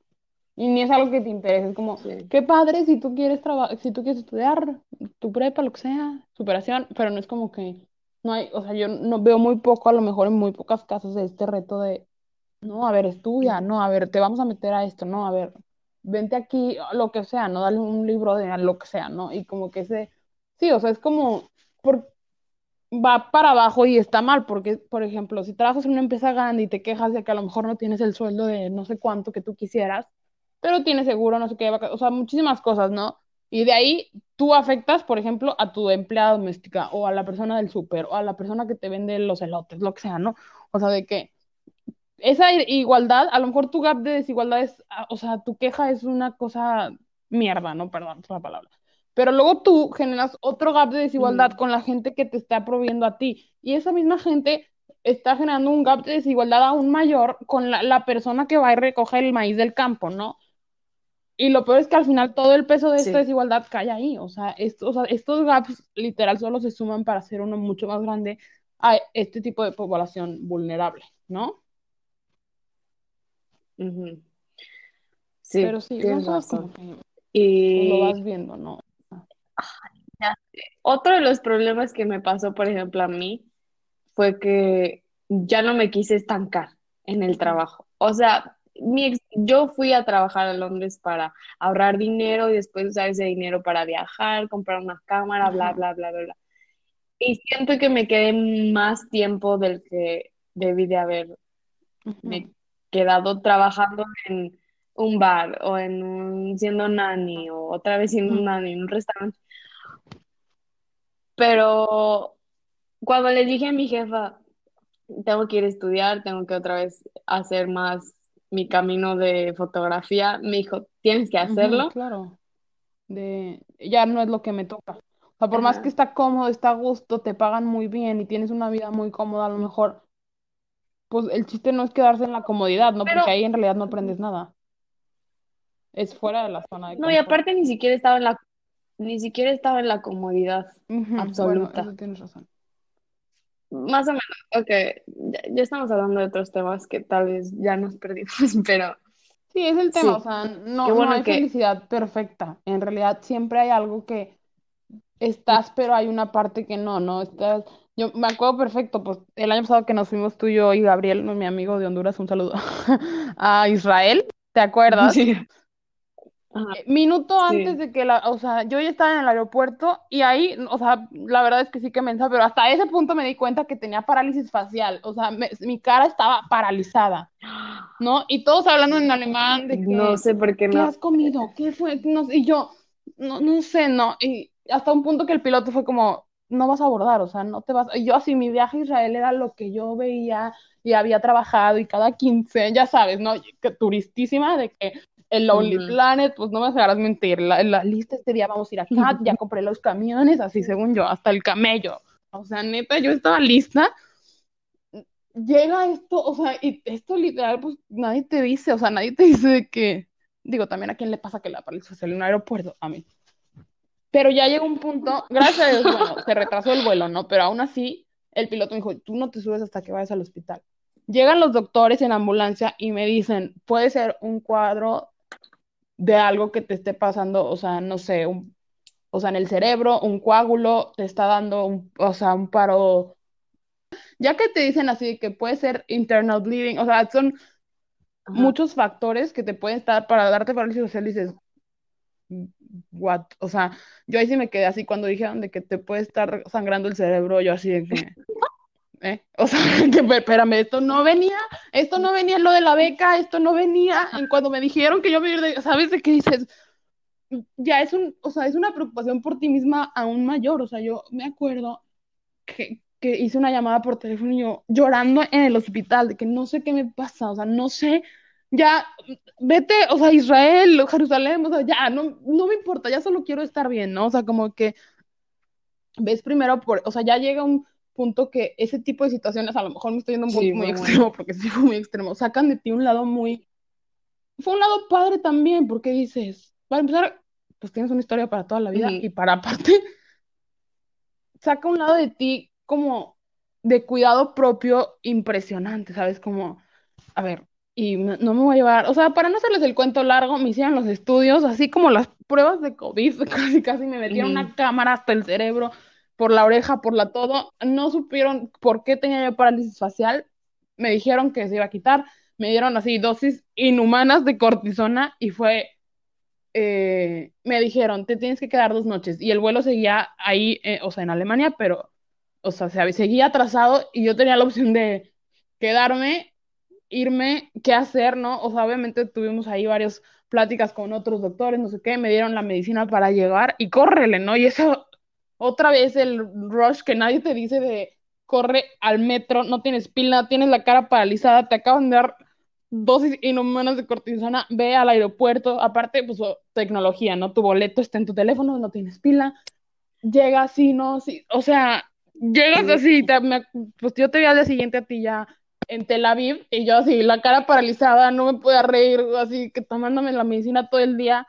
Y ni es algo que te interese, es como, qué padre si tú quieres trabajar, si tú quieres estudiar tu prepa, lo que sea, superación, pero no es como que no hay, o sea, yo no veo muy poco, a lo mejor en muy pocas casas de este reto de, no, a ver, estudia, no, a ver, te vamos a meter a esto, no, a ver, vente aquí, lo que sea, no, dale un libro de lo que sea, ¿no? Y como que ese, sí, o sea, es como, por, va para abajo y está mal, porque, por ejemplo, si trabajas en una empresa grande y te quejas de que a lo mejor no tienes el sueldo de no sé cuánto que tú quisieras, pero tienes seguro, no sé qué, o sea, muchísimas cosas, ¿no? Y de ahí tú afectas, por ejemplo, a tu empleada doméstica o a la persona del súper o a la persona que te vende los elotes, lo que sea, ¿no? O sea, de que esa igualdad, a lo mejor tu gap de desigualdad es, ah, o sea, tu queja es una cosa mierda, ¿no? Perdón, es la palabra. Pero luego tú generas otro gap de desigualdad con la gente que te está proviendo a ti. Y esa misma gente está generando un gap de desigualdad aún mayor con la, la persona que va y recoge el maíz del campo, ¿no? Y lo peor es que al final todo el peso de esta desigualdad cae ahí. O sea, o sea, estos gaps literal solo se suman para hacer uno mucho más grande a este tipo de población vulnerable, ¿no? Sí, Pero sí, como que y... lo vas viendo, ¿no? Otro de los problemas que me pasó, por ejemplo, a mí, fue que ya no me quise estancar en el trabajo. O sea, mi yo fui a trabajar a Londres para ahorrar dinero y después usar ese dinero para viajar, comprar una cámara, bla, bla, bla, bla, bla. Y siento que me quedé más tiempo del que debí de haber quedado trabajando en un bar o en un, siendo nani o otra vez siendo un nani en un restaurante. Pero cuando le dije a mi jefa, tengo que ir a estudiar, tengo que otra vez hacer más mi camino de fotografía, me dijo, tienes que hacerlo. claro, de, ya no es lo que me toca. O sea, por más que está cómodo, está a gusto, te pagan muy bien y tienes una vida muy cómoda, a lo mejor, pues el chiste no es quedarse en la comodidad, ¿no? Porque ahí en realidad no aprendes nada. Es fuera de la zona de No, y aparte ni siquiera estaba en la, ni siquiera estaba en la comodidad absoluta. tienes razón. Más o menos, ok, ya, estamos hablando de otros temas que tal vez ya nos perdimos, pero... Sí, es el tema, o sea, no, no hay felicidad perfecta. En realidad siempre hay algo que estás, pero hay una parte que no, ¿no? Estás... Yo me acuerdo perfecto, pues el año pasado que nos fuimos tú y yo y Gabriel, mi amigo de Honduras, un saludo, a Israel, ¿te acuerdas? Sí. Eh, minuto antes de que la, o sea, yo ya estaba en el aeropuerto y ahí, o sea, la verdad es que sí que mensa, pero hasta ese punto me di cuenta que tenía parálisis facial, o sea, mi cara estaba paralizada, ¿no? Y todos hablando en alemán de que, no sé por qué no. ¿Qué has comido? ¿Qué fue? No, y yo, no, no sé, no, y hasta un punto que el piloto fue como, no vas a abordar, o sea, no te vas, y yo así, mi viaje a Israel era lo que yo veía y había trabajado y cada 15, ya sabes, ¿no? Que turistísima de que el Lonely Planet, pues no me dejarás mentir, la, la, lista este día vamos a ir acá, ya compré los camiones, así según yo, hasta el camello. O sea, neta, yo estaba lista. Llega esto, o sea, y esto literal, pues nadie te dice, o sea, nadie te dice que, digo, también a quién le pasa que la parálisis en un aeropuerto, a mí. Pero ya llegó un punto, gracias a Dios, bueno, se retrasó el vuelo, ¿no? Pero aún así, el piloto me dijo, tú no te subes hasta que vayas al hospital. Llegan los doctores en ambulancia y me dicen, puede ser un cuadro de algo que te esté pasando, o sea, no sé, un, o sea, en el cerebro, un coágulo te está dando, un, o sea, un paro. Ya que te dicen así que puede ser internal bleeding, o sea, son muchos factores que te pueden estar para darte parálisis social, dices, what, o sea, yo ahí sí me quedé así cuando dijeron de que te puede estar sangrando el cerebro, yo así de que, ¿eh? O sea, que, espérame, esto no venía, esto no venía en lo de la beca, esto no venía en cuando me dijeron que yo me de, ¿sabes de qué dices? Ya es un, o sea, es una preocupación por ti misma aún mayor, o sea, yo me acuerdo que, que hice una llamada por teléfono y yo llorando en el hospital, de que no sé qué me pasa, o sea, no sé, ya, vete, o sea, Israel, Jerusalén, o sea, ya, no, no me importa, ya solo quiero estar bien, ¿no? O sea, como que ves primero por, o sea, ya llega un punto que ese tipo de situaciones, a lo mejor me estoy yendo un punto muy, extremo, porque sí fue muy extremo, sacan de ti un lado muy, fue un lado padre también, porque dices, para empezar, pues tienes una historia para toda la vida, y para aparte, saca un lado de ti como de cuidado propio impresionante, ¿sabes? Como, a ver, y no me voy a llevar, o sea, para no hacerles el cuento largo, me hicieron los estudios, así como las pruebas de COVID, casi casi me metieron una cámara hasta el cerebro, por la oreja, por la todo, no supieron por qué tenía yo parálisis facial, me dijeron que se iba a quitar, me dieron así dosis inhumanas de cortisona y fue, eh, me dijeron, te tienes que quedar dos noches y el vuelo seguía ahí, eh, o sea, en Alemania, pero, o sea, se, seguía atrasado y yo tenía la opción de quedarme, irme, qué hacer, ¿no? O sea, obviamente tuvimos ahí varias pláticas con otros doctores, no sé qué, me dieron la medicina para llegar y córrele, ¿no? Y eso otra vez el rush que nadie te dice de corre al metro, no tienes pila, tienes la cara paralizada, te acaban de dar dosis inhumanas de cortisona, ve al aeropuerto, aparte, pues tecnología, ¿no? Tu boleto está en tu teléfono, no tienes pila, llegas así, ¿no? Sí, o sea, llegas así, pues yo te vi al día siguiente a ti ya en Tel Aviv y yo así, la cara paralizada, no me podía reír, así que tomándome la medicina todo el día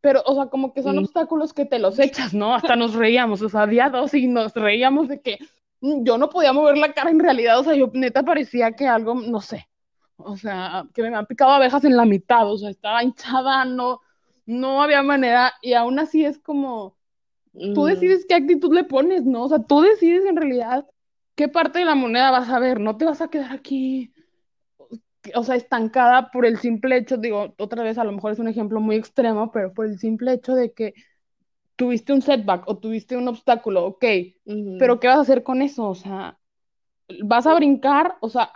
pero, o sea, como que son obstáculos que te los echas, ¿no? Hasta nos reíamos, o sea, día dos y nos reíamos de que mm, yo no podía mover la cara en realidad, o sea, yo neta parecía que algo, no sé, o sea, que me han picado abejas en la mitad, o sea, estaba hinchada, no, no había manera, y aún así es como, tú mm. decides qué actitud le pones, ¿no? O sea, tú decides en realidad qué parte de la moneda vas a ver, no te vas a quedar aquí o sea, estancada por el simple hecho, digo, otra vez a lo mejor es un ejemplo muy extremo, pero por el simple hecho de que tuviste un setback o tuviste un obstáculo, ok, pero ¿qué vas a hacer con eso? O sea, vas a brincar, o sea,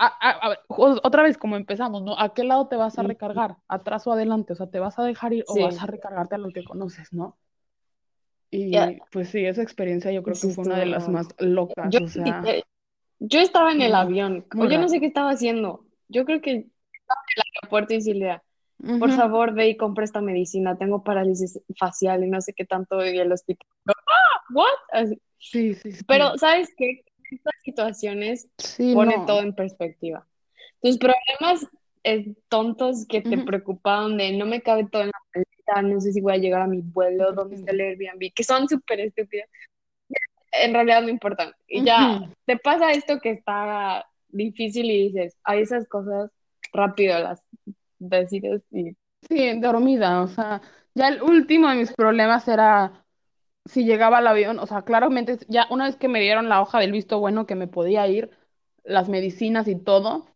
otra vez como empezamos, ¿no? ¿A qué lado te vas a recargar? ¿Atrás o adelante? O sea, ¿te vas a dejar ir o vas a recargarte a lo que conoces, ¿no? Y pues sí, esa experiencia yo creo que fue una de las más locas. Yo, o sea, yo estaba en el avión, o yo no sé qué estaba haciendo yo creo que el aeropuerto y Silvia, por favor, ve y compra esta medicina, tengo parálisis facial y no sé qué tanto, y el hospital, ¡ah! ¿What? Sí, sí, sí. Pero, ¿sabes qué? Estas situaciones pone todo en perspectiva. Tus problemas eh, tontos que te preocupaban de no me cabe todo en la maleta, no sé si voy a llegar a mi vuelo, dónde está el Airbnb, que son súper estúpidos, en realidad no importan. Y ya te pasa esto que está difícil y dices, hay esas cosas rápido las decides y... Sí, dormida, o sea, ya el último de mis problemas era si llegaba al avión, o sea, claramente ya una vez que me dieron la hoja del visto bueno que me podía ir, las medicinas y todo,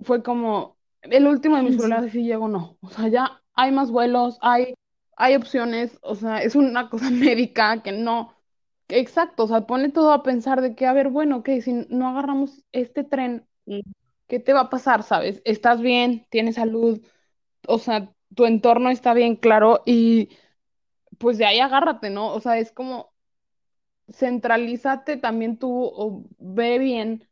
fue como el último de mis problemas si llego no, o sea, ya hay más vuelos, hay hay opciones, o sea, es una cosa médica que no Exacto, o sea, pone todo a pensar de que, a ver, bueno, que si no agarramos este tren, ¿qué te va a pasar, sabes? Estás bien, tienes salud, o sea, tu entorno está bien claro y pues de ahí agárrate, ¿no? O sea, es como centralízate también tú o ve bien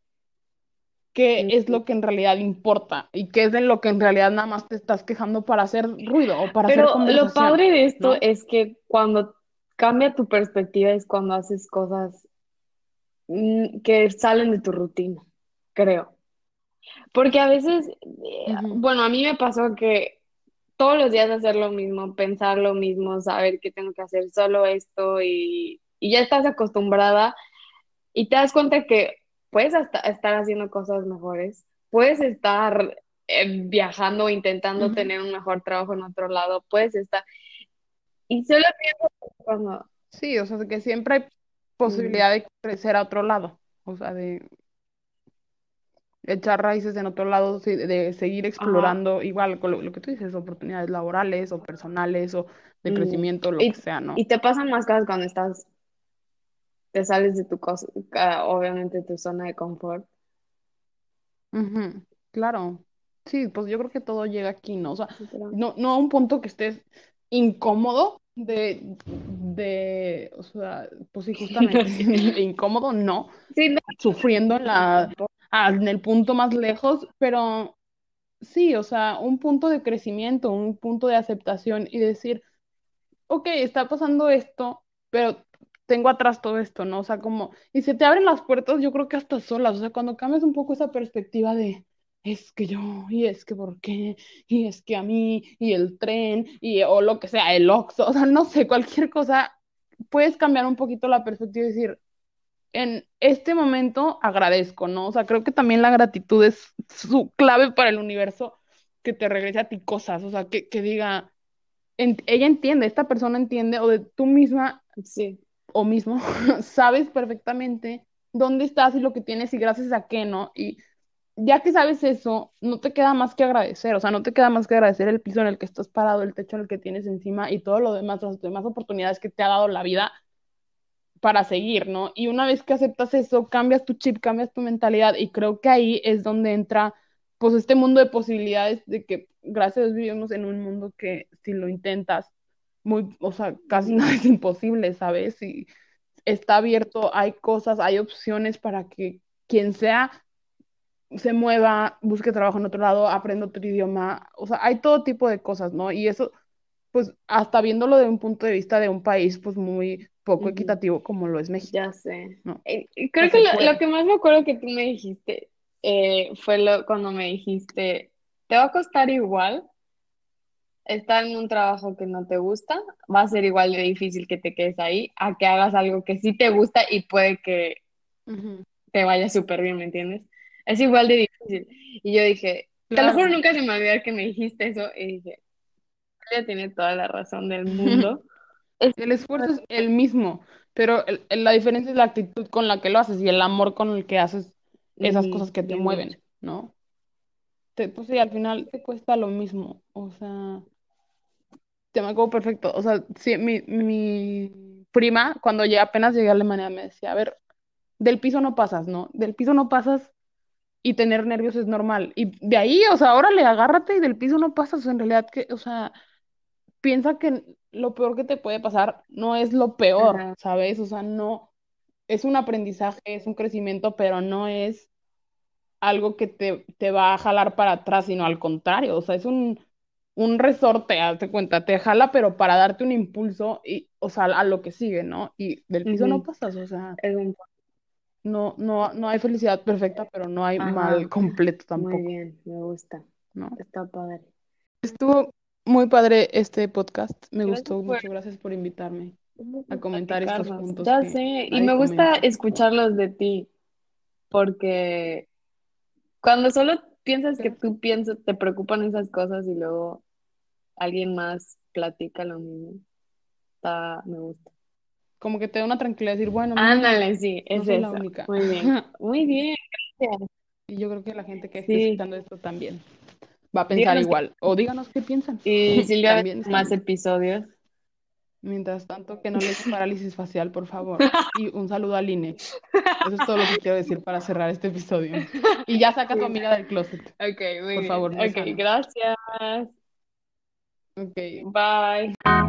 qué es lo que en realidad importa y qué es de lo que en realidad nada más te estás quejando para hacer ruido o para Pero hacer lo padre de esto es que cuando cambia tu perspectiva es cuando haces cosas mm, que salen de tu rutina, creo. Porque a veces, eh, bueno, a mí me pasó que todos los días hacer lo mismo, pensar lo mismo, saber que tengo que hacer solo esto y, ya estás acostumbrada y te das cuenta que puedes hasta estar haciendo cosas mejores, puedes estar eh, viajando o intentando tener un mejor trabajo en otro lado, puedes estar. Y solo pienso cuando, Sí, o sea, que siempre hay posibilidad de crecer a otro lado, o sea, de echar raíces en otro lado, de seguir explorando, igual con lo, lo que tú dices, oportunidades laborales o personales o de Mm. crecimiento, lo Y, que sea, ¿no? y te pasan más cosas cuando estás, te sales de tu cosa, obviamente tu zona de confort. Claro, sí, pues yo creo que todo llega aquí, ¿no? O sea, no, no a un punto que estés incómodo de, de, o sea, pues sí, justamente, incómodo, no, Sí, no, sufriendo en la, ah, en el punto más lejos, pero sí, o sea, un punto de crecimiento, un punto de aceptación y decir, ok, está pasando esto, pero tengo atrás todo esto, ¿no? O sea, como, y se te abren las puertas, yo creo que hasta solas, o sea, cuando cambias un poco esa perspectiva de, es que yo, y es que por qué, y es que a mí, y el tren, y o lo que sea, el Oxxo, o sea, no sé, cualquier cosa, puedes cambiar un poquito la perspectiva y decir, en este momento agradezco, ¿no? O sea, creo que también la gratitud es su clave para el universo que te regrese a ti cosas, o sea, que, que diga, en- ella entiende, esta persona entiende, o de tú misma sí, o mismo, sabes perfectamente dónde estás y lo que tienes y gracias a qué, ¿no? Y ya que sabes eso, no te queda más que agradecer, o sea, no te queda más que agradecer el piso en el que estás parado, el techo en el que tienes encima y todo lo demás, las demás oportunidades que te ha dado la vida para seguir, ¿no? Y una vez que aceptas eso, cambias tu chip, cambias tu mentalidad y creo que ahí es donde entra pues este mundo de posibilidades de que gracias a Dios vivimos en un mundo que si lo intentas, muy, o sea, casi nada es imposible, ¿sabes? Y está abierto, hay cosas, hay opciones para que quien sea se mueva, busque trabajo en otro lado, aprenda otro idioma, o sea, hay todo tipo de cosas, ¿no? Y eso, pues, hasta viéndolo de un punto de vista de un país, pues, muy poco equitativo como lo es México. ya sé. No. Eh, creo que lo, lo que más me acuerdo que tú me dijiste eh, fue lo, cuando me dijiste, te va a costar igual estar en un trabajo que no te gusta, va a ser igual de difícil que te quedes ahí, a que hagas algo que sí te gusta y puede que te vaya súper bien, ¿me entiendes? Es igual de difícil. Y yo dije, te lo Claro. juro, nunca se me olvidó que me dijiste eso y dije, ella tiene toda la razón del mundo. El esfuerzo es el mismo, pero el- el- la diferencia es la actitud con la que lo haces y el amor con el que haces esas cosas que te mueven. ¿no? Te- pues sí, al final te cuesta lo mismo, o sea, te me acuerdo perfecto, o sea, sí, mi, mi prima, cuando ya apenas llegué a Alemania, me decía, a ver, del piso no pasas, ¿no? Del piso no pasas y tener nervios es normal, y de ahí, o sea, órale, agárrate y del piso no pasas, o sea, en realidad que, o sea, piensa que lo peor que te puede pasar no es lo peor, Ajá. ¿sabes? O sea, no, es un aprendizaje, es un crecimiento, pero no es algo que te, te va a jalar para atrás, sino al contrario, o sea, es un, un resorte, hazte cuenta, te jala, pero para darte un impulso y, o sea, a lo que sigue, ¿no? Y del piso no pasas, o sea, Es un- no, no, no hay felicidad perfecta, pero no hay Ajá. mal completo Muy tampoco, bien, me gusta. ¿no? Está padre. Estuvo muy padre este podcast, me Gracias gustó por- mucho, gracias por invitarme. a comentar estos puntos Ya sé, y me gusta comenta. escucharlos de ti, porque cuando solo piensas que tú piensas, te preocupan esas cosas y luego alguien más platica lo mismo, está, me gusta. Como que te da una tranquilidad decir, bueno, no, Ándale, sí, no es soy la única. Muy bien, muy bien, gracias. Y yo creo que la gente que esté Sí. escuchando esto también va a pensar Díganos igual. O díganos qué piensan. Y Silvia, También está más bien. episodios. Mientras tanto, que no les dé parálisis facial, por favor. Y un saludo al INE. Eso es todo lo que quiero decir para cerrar este episodio. Y ya saca a tu amiga del closet. Ok, muy Por bien. favor, no Ok, gracias. Ok. Bye.